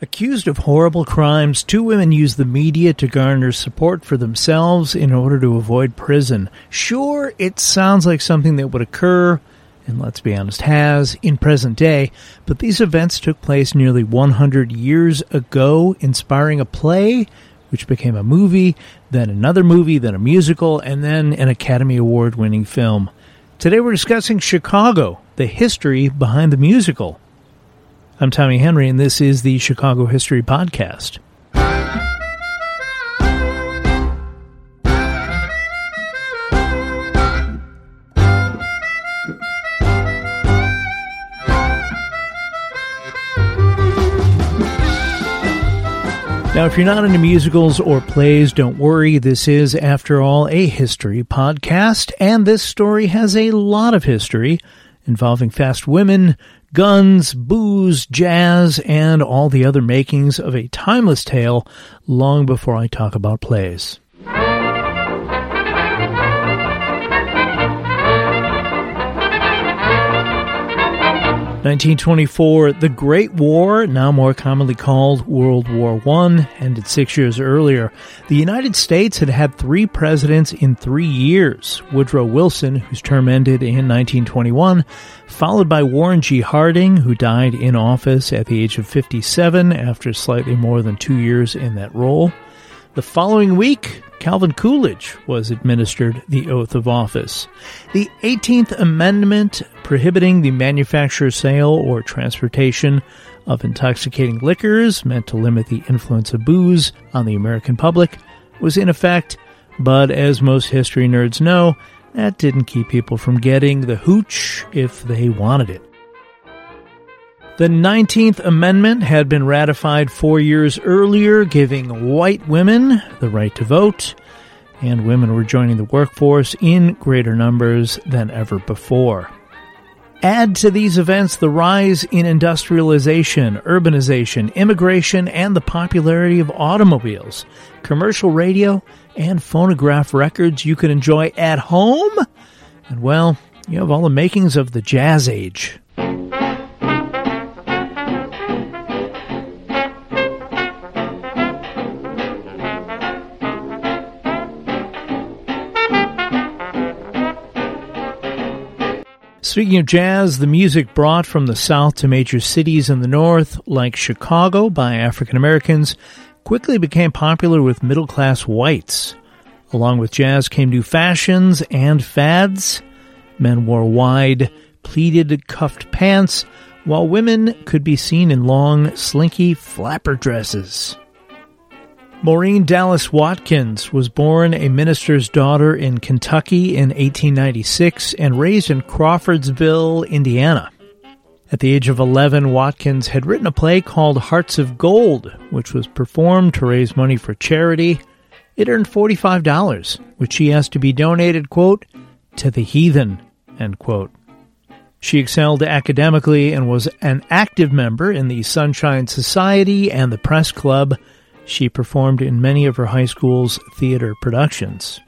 Accused of horrible crimes, two women use the media to garner support for themselves in order to avoid prison. Sure, it sounds like something that would occur, and let's be honest, has, in present day, but these events took place nearly 100 years ago, inspiring a play, which became a movie, then another movie, then a musical, and then an Academy Award winning film. Today we're discussing Chicago, the history behind the musical. I'm Tommy Henry, and this is the Chicago History Podcast. Now, if you're not into musicals or plays, don't worry. This is, after all, a history podcast, and this story has a lot of history involving fast women, guns, booze, jazz, and all the other makings of a timeless tale long before I talk about plays. 1924, the Great War, now more commonly called World War I, ended six years earlier. The United States had had three presidents in three years. Woodrow Wilson, whose term ended in 1921, followed by Warren G. Harding, who died in office at the age of 57 after slightly more than two years in that role. The following week, Calvin Coolidge was administered the oath of office. The 18th Amendment prohibiting the manufacture, sale, or transportation of intoxicating liquors meant to limit the influence of booze on the American public was in effect, but as most history nerds know, that didn't keep people from getting the hooch if they wanted it. The 19th Amendment had been ratified four years earlier, giving white women the right to vote, and women were joining the workforce in greater numbers than ever before. Add to these events the rise in industrialization, urbanization, immigration, and the popularity of automobiles, commercial radio, and phonograph records you can enjoy at home, and well, you have all the makings of the jazz age. Speaking of jazz, the music brought from the South to major cities in the North, like Chicago by African Americans, quickly became popular with middle class whites. Along with jazz came new fashions and fads. Men wore wide, pleated, cuffed pants, while women could be seen in long, slinky flapper dresses. Maureen Dallas Watkins was born a minister's daughter in Kentucky in 1896 and raised in Crawfordsville, Indiana. At the age of 11, Watkins had written a play called Hearts of Gold, which was performed to raise money for charity. It earned $45, which she asked to be donated, quote, to the heathen, end quote. She excelled academically and was an active member in the Sunshine Society and the Press Club, she performed in many of her high school's theater productions.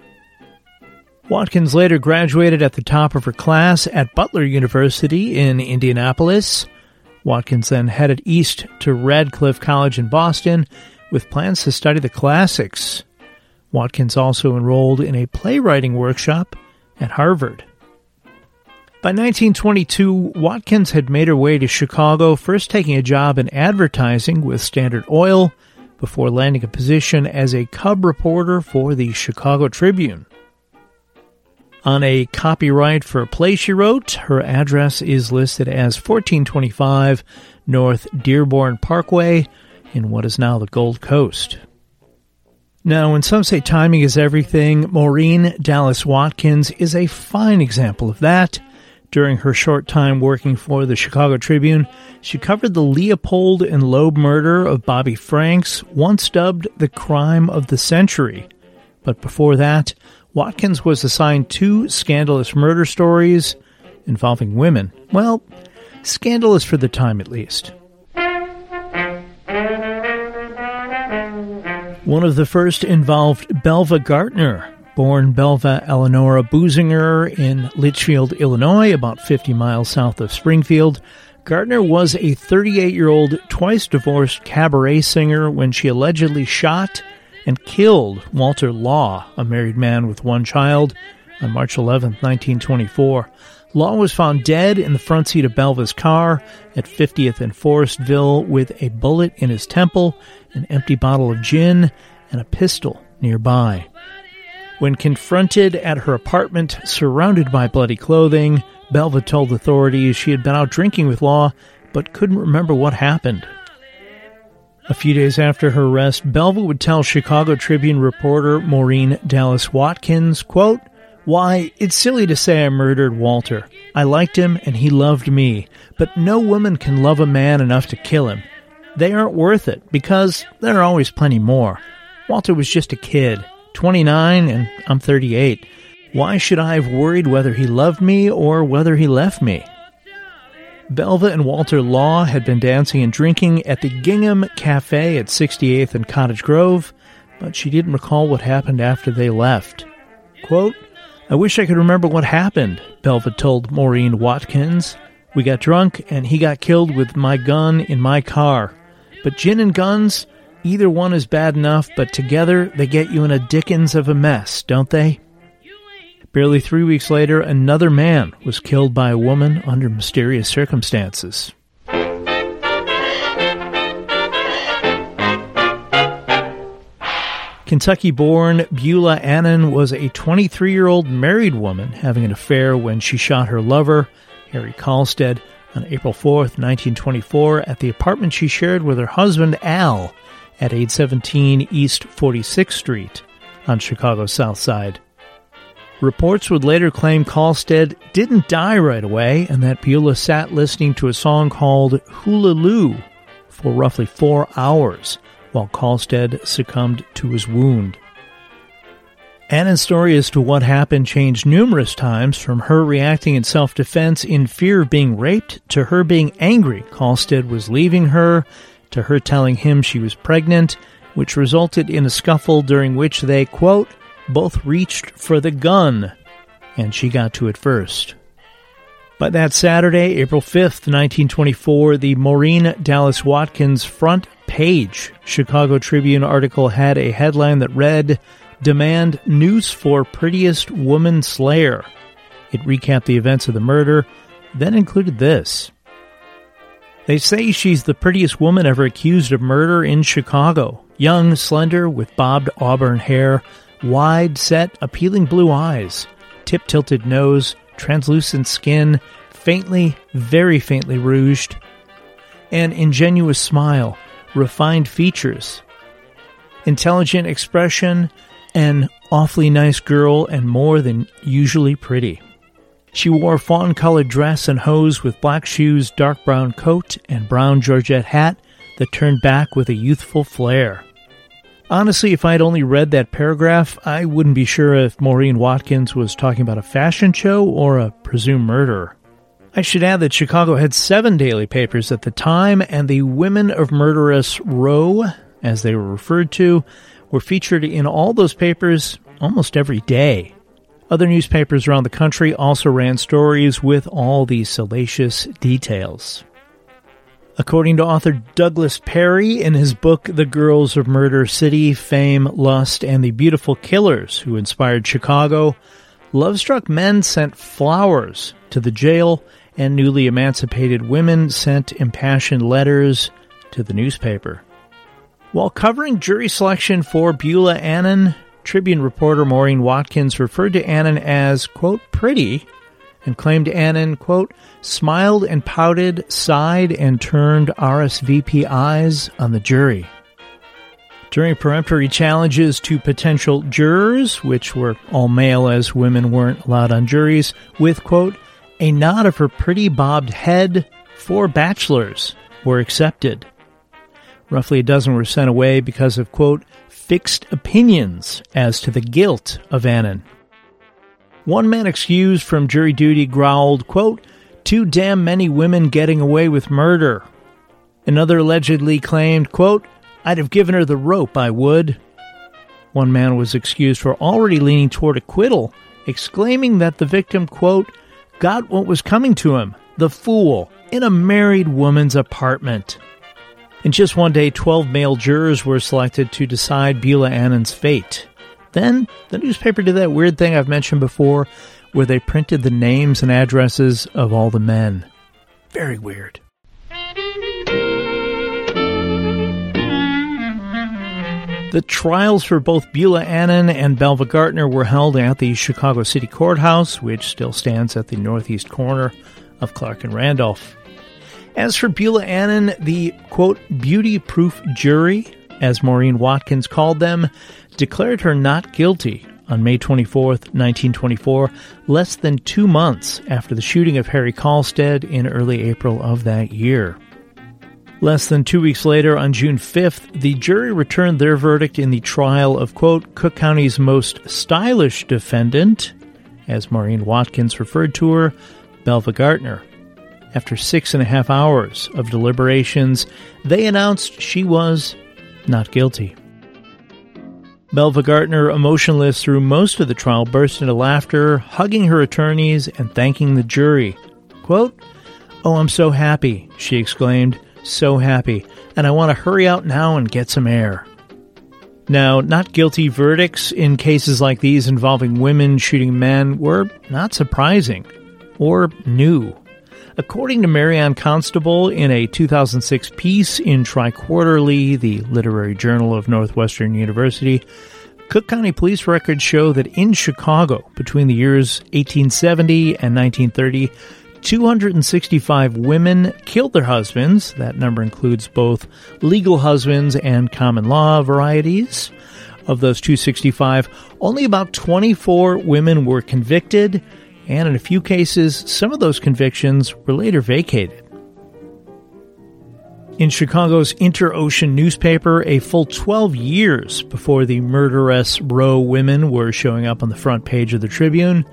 Watkins later graduated at the top of her class at Butler University in Indianapolis. Watkins then headed east to Radcliffe College in Boston with plans to study the classics. Watkins also enrolled in a playwriting workshop at Harvard. By 1922, Watkins had made her way to Chicago, first taking a job in advertising with Standard Oil before landing a position as a cub reporter for the Chicago Tribune. On a copyright for a play she wrote, her address is listed as 1425 North Dearborn Parkway in what is now the Gold Coast. Now, when some say timing is everything, Maureen Dallas Watkins is a fine example of that. During her short time working for the Chicago Tribune, she covered the Leopold and Loeb murder of Bobby Franks, once dubbed the crime of the century. But before that, Watkins was assigned two scandalous murder stories involving women. Well, scandalous for the time at least. One of the first involved Belva Gaertner, born Belva Eleonora Boozinger in Litchfield, Illinois, about 50 miles south of Springfield. Gaertner was a 38 year old, twice divorced cabaret singer when she allegedly shot and killed Walter Law, a married man with one child, on March 11, 1924. Law was found dead in the front seat of Belva's car at 50th and Forestville with a bullet in his temple, an empty bottle of gin, and a pistol nearby. When confronted at her apartment, surrounded by bloody clothing, Belva told authorities she had been out drinking with Law but couldn't remember what happened. A few days after her arrest, Belva would tell Chicago Tribune reporter Maureen Dallas Watkins, quote, Why, it's silly to say I murdered Walter. I liked him and he loved me, but no woman can love a man enough to kill him. They aren't worth it because there are always plenty more. Walter was just a kid, 29 and I'm 38. Why should I have worried whether he loved me or whether he left me? Belva and Walter Law had been dancing and drinking at the Gingham Cafe at 68th and Cottage Grove, but she didn't recall what happened after they left. Quote, I wish I could remember what happened, Belva told Maureen Watkins. We got drunk and he got killed with my gun in my car. But gin and guns, either one is bad enough, but together they get you in a dickens of a mess, don't they? Barely three weeks later, another man was killed by a woman under mysterious circumstances. Kentucky born Beulah Annan was a 23 year old married woman having an affair when she shot her lover, Harry Kalstedt, on April 4, 1924, at the apartment she shared with her husband Al at 817 East 46th Street on Chicago's South Side. Reports would later claim Kalstedt didn't die right away and that Beulah sat listening to a song called Hula Lou for roughly four hours while Kalstedt succumbed to his wound. Annan's story as to what happened changed numerous times from her reacting in self defense in fear of being raped to her being angry Kalstedt was leaving her to her telling him she was pregnant, which resulted in a scuffle during which they, quote, both reached for the gun, and she got to it first. By that Saturday, April 5th, 1924, the Maureen Dallas Watkins front page Chicago Tribune article had a headline that read, Demand News for Prettiest Woman Slayer. It recapped the events of the murder, then included this. They say she's the prettiest woman ever accused of murder in Chicago. Young, slender, with bobbed auburn hair, wide set, appealing blue eyes, tip tilted nose, translucent skin, faintly, very faintly rouged, an ingenuous smile, refined features, intelligent expression, an awfully nice girl, and more than usually pretty. She wore fawn colored dress and hose with black shoes, dark brown coat, and brown Georgette hat that turned back with a youthful flair. Honestly, if I'd only read that paragraph, I wouldn't be sure if Maureen Watkins was talking about a fashion show or a presumed murderer. I should add that Chicago had seven daily papers at the time, and the Women of Murderous Row, as they were referred to, were featured in all those papers almost every day. Other newspapers around the country also ran stories with all these salacious details. According to author Douglas Perry in his book The Girls of Murder City, Fame, Lust, and the Beautiful Killers Who Inspired Chicago, love-struck men sent flowers to the jail and newly emancipated women sent impassioned letters to the newspaper. While covering jury selection for Beulah Annan, Tribune reporter Maureen Watkins referred to Annan as, quote, pretty and claimed Annan, quote, smiled and pouted, sighed, and turned RSVP eyes on the jury. During peremptory challenges to potential jurors, which were all male as women weren't allowed on juries, with, quote, a nod of her pretty bobbed head, four bachelors were accepted. Roughly a dozen were sent away because of, quote, fixed opinions as to the guilt of Annan. One man excused from jury duty growled, quote, too damn many women getting away with murder. Another allegedly claimed, quote, I'd have given her the rope, I would. One man was excused for already leaning toward acquittal, exclaiming that the victim, quote, got what was coming to him, the fool in a married woman's apartment. In just one day, 12 male jurors were selected to decide Beulah Annan's fate. Then, the newspaper did that weird thing I've mentioned before, where they printed the names and addresses of all the men. Very weird. The trials for both Beulah Annan and Belva Gaertner were held at the Chicago City Courthouse, which still stands at the northeast corner of Clark and Randolph. As for Beulah Annan, the quote, beauty proof jury, as Maureen Watkins called them, declared her not guilty on May 24, 1924, less than two months after the shooting of Harry Kalstedt in early April of that year. Less than two weeks later, on June 5th, the jury returned their verdict in the trial of, quote, Cook County's most stylish defendant, as Maureen Watkins referred to her, Belva Gaertner. After six and a half hours of deliberations, they announced she was not guilty. Belva Gaertner, emotionless through most of the trial, burst into laughter, hugging her attorneys and thanking the jury. Quote, Oh, I'm so happy, she exclaimed. So happy. And I want to hurry out now and get some air. Now, not guilty verdicts in cases like these involving women shooting men were not surprising or new. According to Marianne Constable in a 2006 piece in Tri-Quarterly, the literary journal of Northwestern University, Cook County police records show that in Chicago, between the years 1870 and 1930, 265 women killed their husbands. That number includes both legal husbands and common law varieties. Of those 265, only about 24 women were convicted, and in a few cases, some of those convictions were later vacated. In Chicago's Inter-Ocean newspaper, a full 12 years before the murderess Row women were showing up on the front page of the Tribune,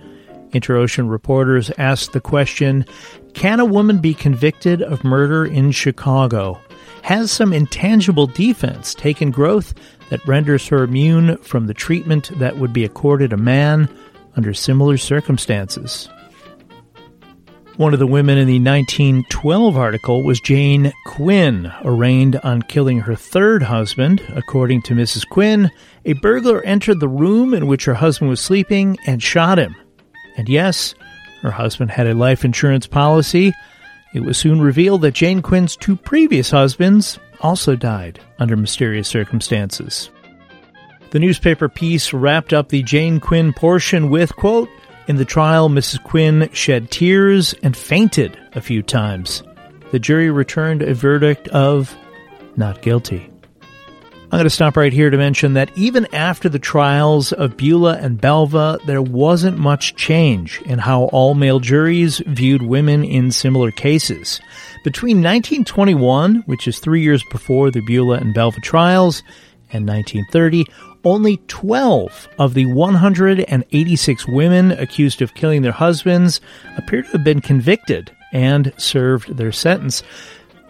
Inter-Ocean reporters asked the question, can a woman be convicted of murder in Chicago? Has some intangible defense taken growth that renders her immune from the treatment that would be accorded a man under similar circumstances. One of the women in the 1912 article was Jane Quinn, arraigned on killing her third husband. According to Mrs. Quinn, a burglar entered the room in which her husband was sleeping and shot him. And yes, her husband had a life insurance policy. It was soon revealed that Jane Quinn's two previous husbands also died under mysterious circumstances. The newspaper piece wrapped up the Jane Quinn portion with, quote, In the trial, Mrs. Quinn shed tears and fainted a few times. The jury returned a verdict of not guilty. I'm going to stop right here to mention that even after the trials of Beulah and Belva, there wasn't much change in how all male juries viewed women in similar cases. Between 1921, which is three years before the Beulah and Belva trials, and 1930, only 12 of the 186 women accused of killing their husbands appear to have been convicted and served their sentence.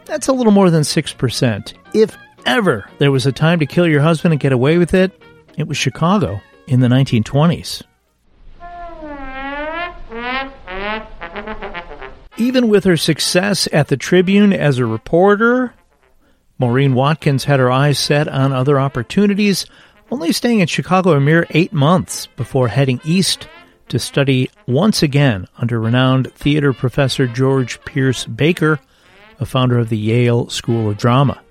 That's a little more than 6%. If ever there was a time to kill your husband and get away with it, it was Chicago in the 1920s. Even with her success at the Tribune as a reporter, Maureen Watkins had her eyes set on other opportunities only staying in Chicago a mere eight months before heading east to study once again under renowned theater professor George Pierce Baker, a founder of the Yale School of Drama.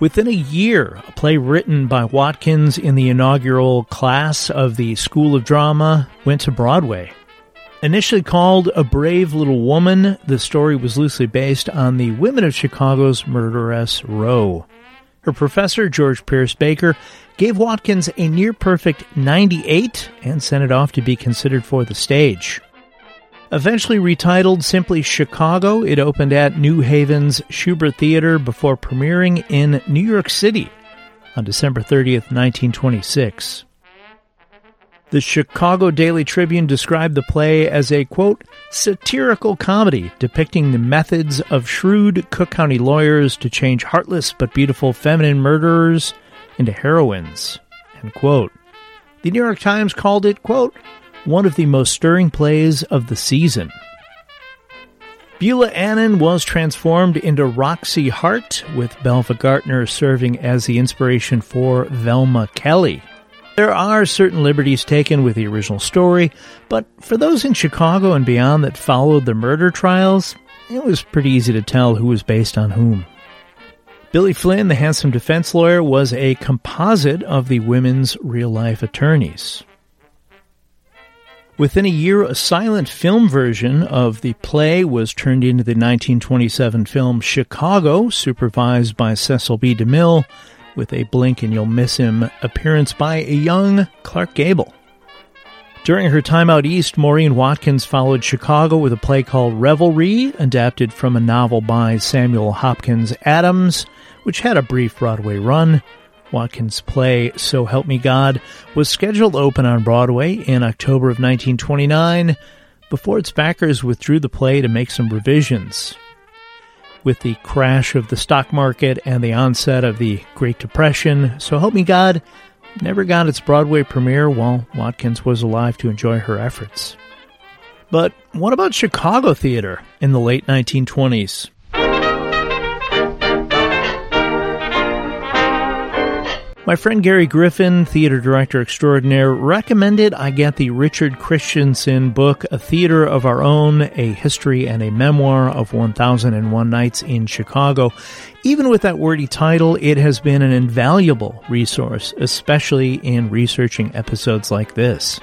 Within a year, a play written by Watkins in the inaugural class of the School of Drama went to Broadway. Initially called A Brave Little Woman, the story was loosely based on the women of Chicago's murderess Row. Her professor, George Pierce Baker, gave Watkins a near perfect 98 and sent it off to be considered for the stage. Eventually retitled simply Chicago, it opened at New Haven's Shubert Theater before premiering in New York City on December 30th, 1926. The Chicago Daily Tribune described the play as a, quote, satirical comedy depicting the methods of shrewd Cook County lawyers to change heartless but beautiful feminine murderers into heroines, end quote. The New York Times called it, quote, one of the most stirring plays of the season. Beulah Annan was transformed into Roxie Hart, with Belva Gaertner serving as the inspiration for Velma Kelly. There are certain liberties taken with the original story, but for those in Chicago and beyond that followed the murder trials, it was pretty easy to tell who was based on whom. Billy Flynn, the handsome defense lawyer, was a composite of the women's real life attorneys. Within a year, a silent film version of the play was turned into the 1927 film Chicago, supervised by Cecil B. DeMille, with a blink and you'll miss him appearance by a young Clark Gable. During her time out east, Maureen Watkins followed Chicago with a play called Revelry, adapted from a novel by Samuel Hopkins Adams, which had a brief Broadway run. Watkins' play So Help Me God was scheduled to open on Broadway in October of 1929 before its backers withdrew the play to make some revisions. With the crash of the stock market and the onset of the Great Depression, So Help Me God never got its Broadway premiere while Watkins was alive to enjoy her efforts. But what about Chicago theater in the late 1920s? My friend Gary Griffin, theater director extraordinaire, recommended I get the Richard Christiansen book, A Theater of Our Own, a history and a memoir of 1001 Nights in Chicago. Even with that wordy title, it has been an invaluable resource, especially in researching episodes like this.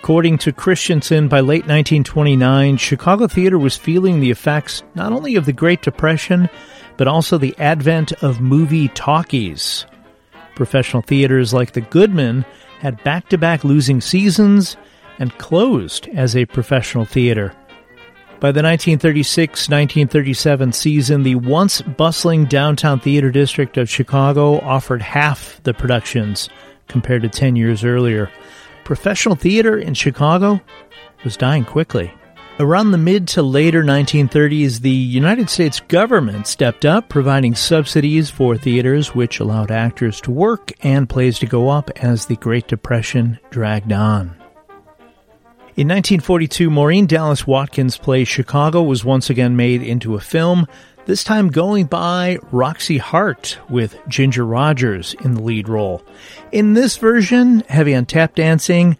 According to Christiansen, by late 1929, Chicago theater was feeling the effects not only of the Great Depression, but also the advent of movie talkies. Professional theaters like the Goodman had back to back losing seasons and closed as a professional theater. By the 1936 1937 season, the once bustling downtown theater district of Chicago offered half the productions compared to 10 years earlier. Professional theater in Chicago was dying quickly. Around the mid to later 1930s, the United States government stepped up, providing subsidies for theaters, which allowed actors to work and plays to go up as the Great Depression dragged on. In 1942, Maureen Dallas Watkins' play Chicago was once again made into a film, this time going by Roxie Hart with Ginger Rogers in the lead role. In this version, heavy on tap dancing,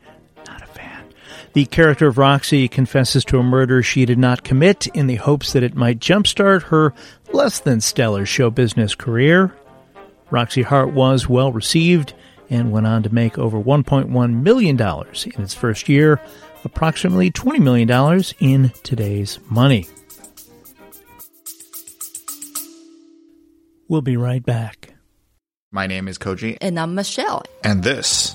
the character of Roxie confesses to a murder she did not commit in the hopes that it might jumpstart her less than stellar show business career. Roxie Hart was well received and went on to make over $1.1 million in its first year, approximately $20 million in today's money. We'll be right back. My name is Koji. And I'm Michelle. And this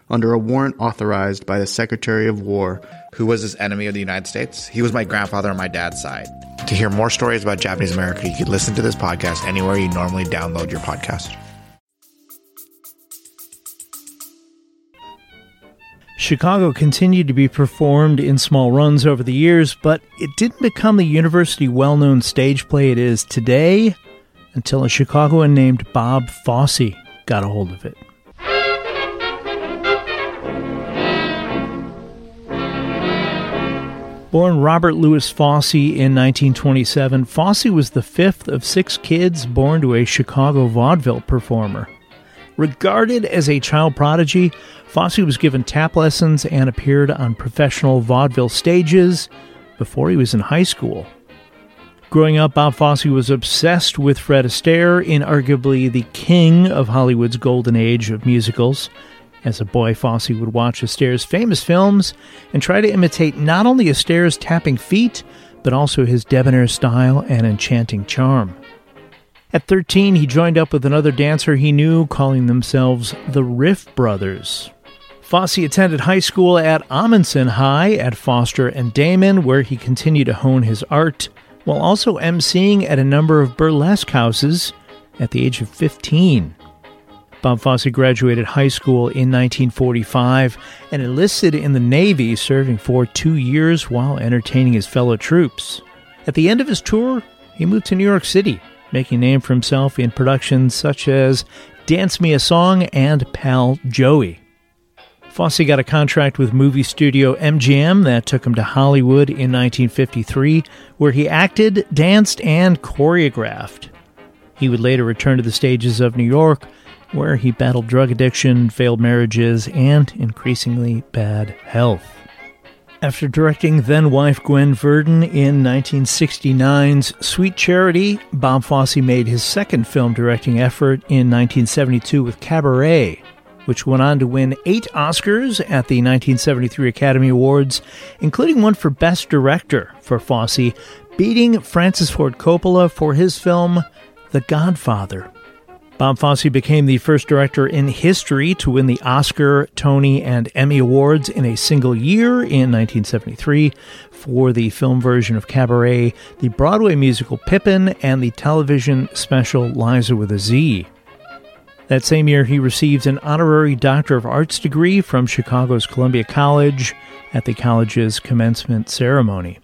under a warrant authorized by the Secretary of War. Who was his enemy of the United States? He was my grandfather on my dad's side. To hear more stories about Japanese America, you can listen to this podcast anywhere you normally download your podcast. Chicago continued to be performed in small runs over the years, but it didn't become the university well known stage play it is today until a Chicagoan named Bob Fosse got a hold of it. Born Robert Louis Fosse in 1927, Fosse was the fifth of six kids born to a Chicago vaudeville performer. Regarded as a child prodigy, Fosse was given tap lessons and appeared on professional vaudeville stages before he was in high school. Growing up, Bob Fosse was obsessed with Fred Astaire, inarguably the king of Hollywood's golden age of musicals. As a boy, Fosse would watch Astaire's famous films and try to imitate not only Astaire's tapping feet, but also his debonair style and enchanting charm. At 13, he joined up with another dancer he knew, calling themselves the Riff Brothers. Fosse attended high school at Amundsen High at Foster and Damen, where he continued to hone his art, while also emceeing at a number of burlesque houses at the age of 15. Bob Fosse graduated high school in 1945 and enlisted in the Navy, serving for two years while entertaining his fellow troops. At the end of his tour, he moved to New York City, making a name for himself in productions such as Dance Me a Song and Pal Joey. Fosse got a contract with movie studio MGM that took him to Hollywood in 1953, where he acted, danced, and choreographed. He would later return to the stages of New York, where he battled drug addiction, failed marriages, and increasingly bad health. After directing then wife Gwen Verdon in 1969's Sweet Charity, Bob Fosse made his second film directing effort in 1972 with Cabaret, which went on to win eight Oscars at the 1973 Academy Awards, including one for Best Director for Fosse, beating Francis Ford Coppola for his film The Godfather. Bob Fosse became the first director in history to win the Oscar, Tony, and Emmy Awards in a single year in 1973 for the film version of Cabaret, the Broadway musical Pippin, and the television special Liza with a Z. That same year, he received an honorary Doctor of Arts degree from Chicago's Columbia College at the college's commencement ceremony.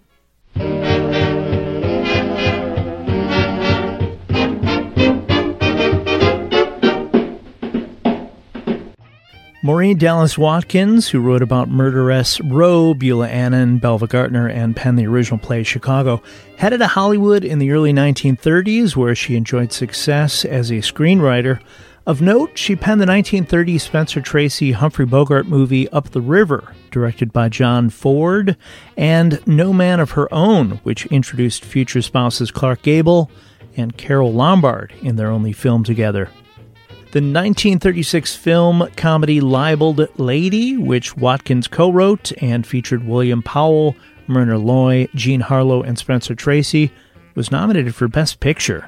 Maureen Dallas Watkins, who wrote about murderess Row, Beulah Annan, Belva Gaertner, and penned the original play Chicago, headed to Hollywood in the early 1930s, where she enjoyed success as a screenwriter. Of note, she penned the 1930 Spencer Tracy Humphrey Bogart movie Up the River, directed by John Ford, and No Man of Her Own, which introduced future spouses Clark Gable and Carole Lombard in their only film together. The 1936 film comedy Libeled Lady, which Watkins co wrote and featured William Powell, Myrna Loy, Jean Harlow, and Spencer Tracy, was nominated for Best Picture.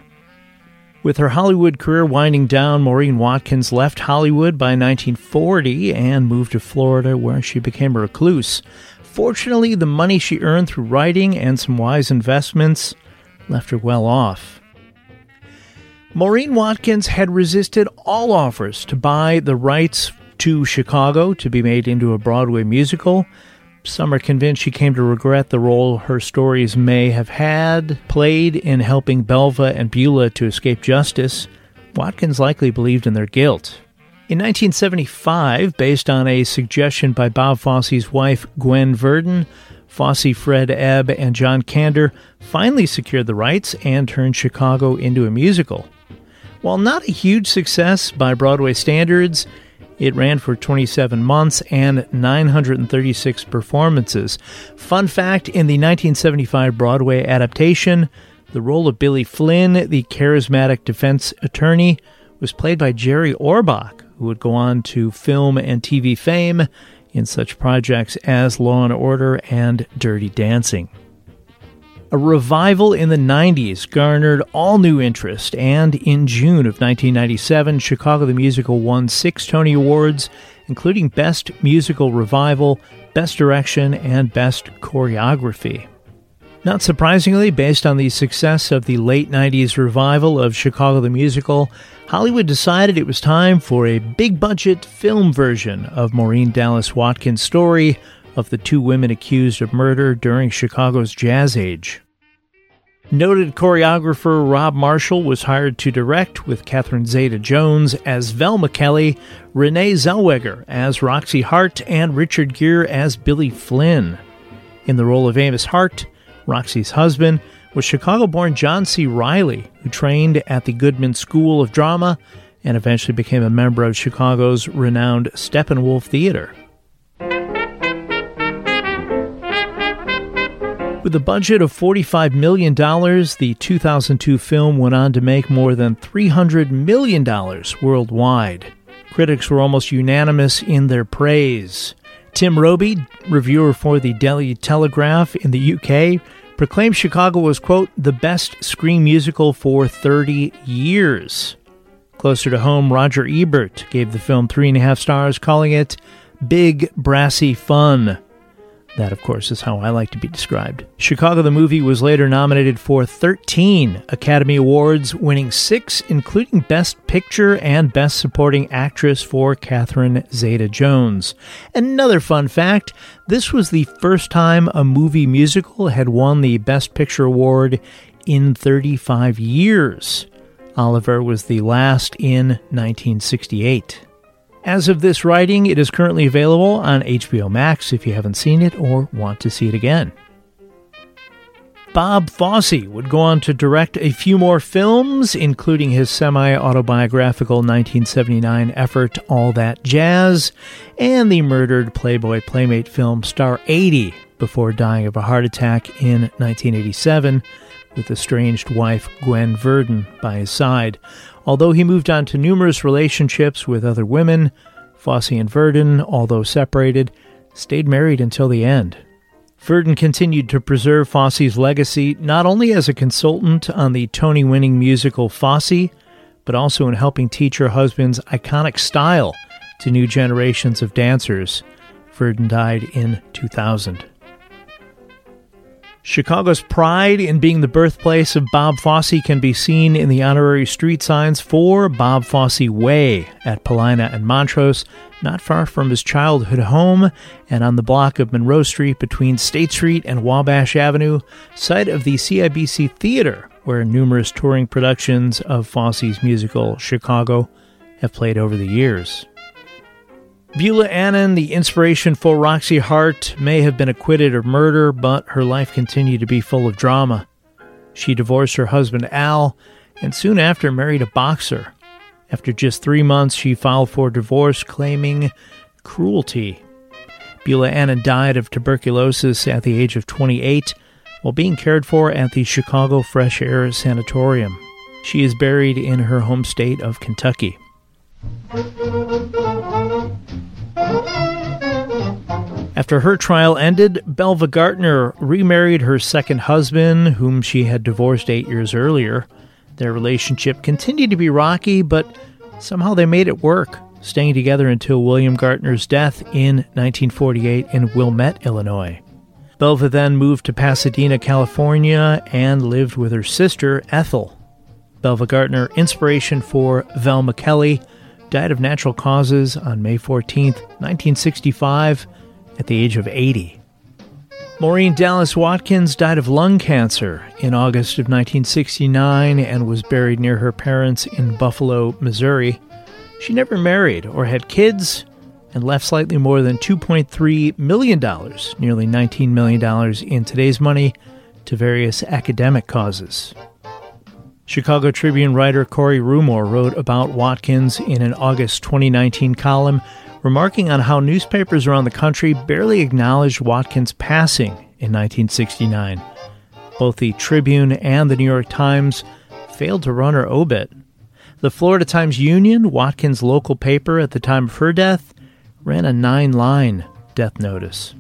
With her Hollywood career winding down, Maureen Watkins left Hollywood by 1940 and moved to Florida, where she became a recluse. Fortunately, the money she earned through writing and some wise investments left her well off. Maureen Watkins had resisted all offers to buy the rights to Chicago to be made into a Broadway musical. Some are convinced she came to regret the role her stories may have had played in helping Belva and Beulah to escape justice. Watkins likely believed in their guilt. In 1975, based on a suggestion by Bob Fosse's wife Gwen Verdon, Fosse, Fred Ebb, and John Kander finally secured the rights and turned Chicago into a musical. While not a huge success by Broadway standards, it ran for 27 months and 936 performances. Fun fact in the 1975 Broadway adaptation, the role of Billy Flynn, the charismatic defense attorney, was played by Jerry Orbach, who would go on to film and TV fame in such projects as Law and Order and Dirty Dancing. A revival in the 90s garnered all new interest, and in June of 1997, Chicago the Musical won six Tony Awards, including Best Musical Revival, Best Direction, and Best Choreography. Not surprisingly, based on the success of the late 90s revival of Chicago the Musical, Hollywood decided it was time for a big budget film version of Maureen Dallas Watkins' story of the two women accused of murder during Chicago's Jazz Age. Noted choreographer Rob Marshall was hired to direct, with Catherine Zeta Jones as Velma Kelly, Renee Zellweger as Roxie Hart, and Richard Gere as Billy Flynn. In the role of Amos Hart, Roxie's husband, was Chicago born John C. Reilly, who trained at the Goodman School of Drama and eventually became a member of Chicago's renowned Steppenwolf Theater. With a budget of $45 million, the 2002 film went on to make more than $300 million worldwide. Critics were almost unanimous in their praise. Tim Robey, reviewer for the Daily Telegraph in the UK, proclaimed Chicago was, quote, the best screen musical for 30 years. Closer to home, Roger Ebert gave the film three and a half stars, calling it big, brassy fun. That, of course, is how I like to be described. Chicago the movie was later nominated for 13 Academy Awards, winning six, including Best Picture and Best Supporting Actress for Catherine Zeta Jones. Another fun fact this was the first time a movie musical had won the Best Picture Award in 35 years. Oliver was the last in 1968. As of this writing, it is currently available on HBO Max if you haven't seen it or want to see it again. Bob Fosse would go on to direct a few more films, including his semi autobiographical 1979 effort All That Jazz and the murdered Playboy Playmate film Star 80 before dying of a heart attack in 1987 with estranged wife Gwen Verdon by his side. Although he moved on to numerous relationships with other women, Fosse and Verdon, although separated, stayed married until the end. Verdon continued to preserve Fosse's legacy not only as a consultant on the Tony winning musical Fosse, but also in helping teach her husband's iconic style to new generations of dancers. Verdon died in 2000. Chicago's pride in being the birthplace of Bob Fosse can be seen in the honorary street signs for Bob Fosse Way at Paulina and Montrose, not far from his childhood home, and on the block of Monroe Street between State Street and Wabash Avenue, site of the CIBC Theater, where numerous touring productions of Fosse's musical Chicago have played over the years. Beulah Annan, the inspiration for Roxie Hart, may have been acquitted of murder, but her life continued to be full of drama. She divorced her husband Al and soon after married a boxer. After just three months, she filed for divorce, claiming cruelty. Beulah Annan died of tuberculosis at the age of 28 while being cared for at the Chicago Fresh Air Sanatorium. She is buried in her home state of Kentucky. After her trial ended, Belva Gaertner remarried her second husband, whom she had divorced eight years earlier. Their relationship continued to be rocky, but somehow they made it work, staying together until William Gaertner's death in 1948 in Wilmette, Illinois. Belva then moved to Pasadena, California, and lived with her sister, Ethel. Belva Gaertner, inspiration for Velma Kelly, died of natural causes on May 14, 1965, at the age of 80. Maureen Dallas Watkins died of lung cancer in August of 1969 and was buried near her parents in Buffalo, Missouri. She never married or had kids and left slightly more than $2.3 million, nearly $19 million in today's money, to various academic causes. Chicago Tribune writer Kori Rumore wrote about Watkins in an August 2019 column, remarking on how newspapers around the country barely acknowledged Watkins' passing in 1969. Both the Tribune and the New York Times failed to run her obit. The Florida Times Union, Watkins' local paper at the time of her death, ran a nine line death notice.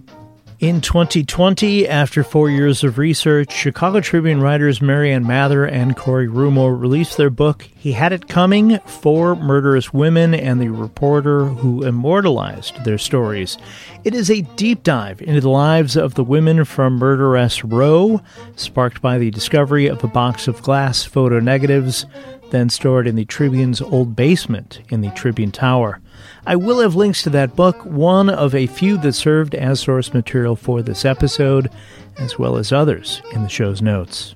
In 2020, after four years of research, Chicago Tribune writers Marianne Mather and Kori Rumore released their book, He Had It Coming Four Murderous Women and the Reporter Who Immortalized Their Stories. It is a deep dive into the lives of the women from Murderess Row, sparked by the discovery of a box of glass photo negatives, then stored in the Tribune's old basement in the Tribune Tower. I will have links to that book, one of a few that served as source material for this episode, as well as others in the show's notes.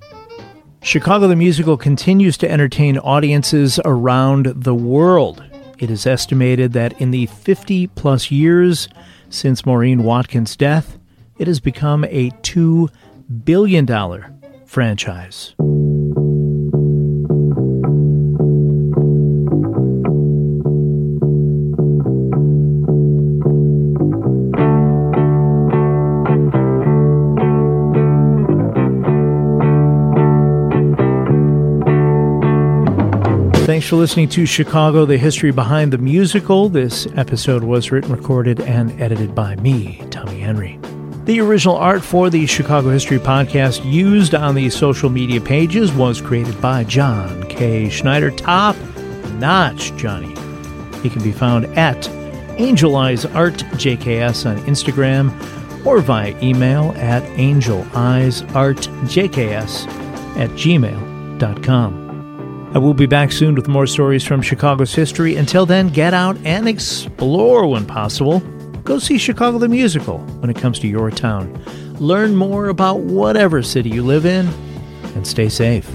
Chicago the Musical continues to entertain audiences around the world. It is estimated that in the 50 plus years since Maureen Watkins' death, it has become a $2 billion franchise. Thanks for listening to Chicago, the history behind the musical. This episode was written, recorded, and edited by me, Tommy Henry. The original art for the Chicago History Podcast used on the social media pages was created by John K. Schneider. Top notch, Johnny. He can be found at Angel Eyes Art JKS on Instagram or via email at Angel Eyes Art JKS at gmail.com. I will be back soon with more stories from Chicago's history. Until then, get out and explore when possible. Go see Chicago the Musical when it comes to your town. Learn more about whatever city you live in and stay safe.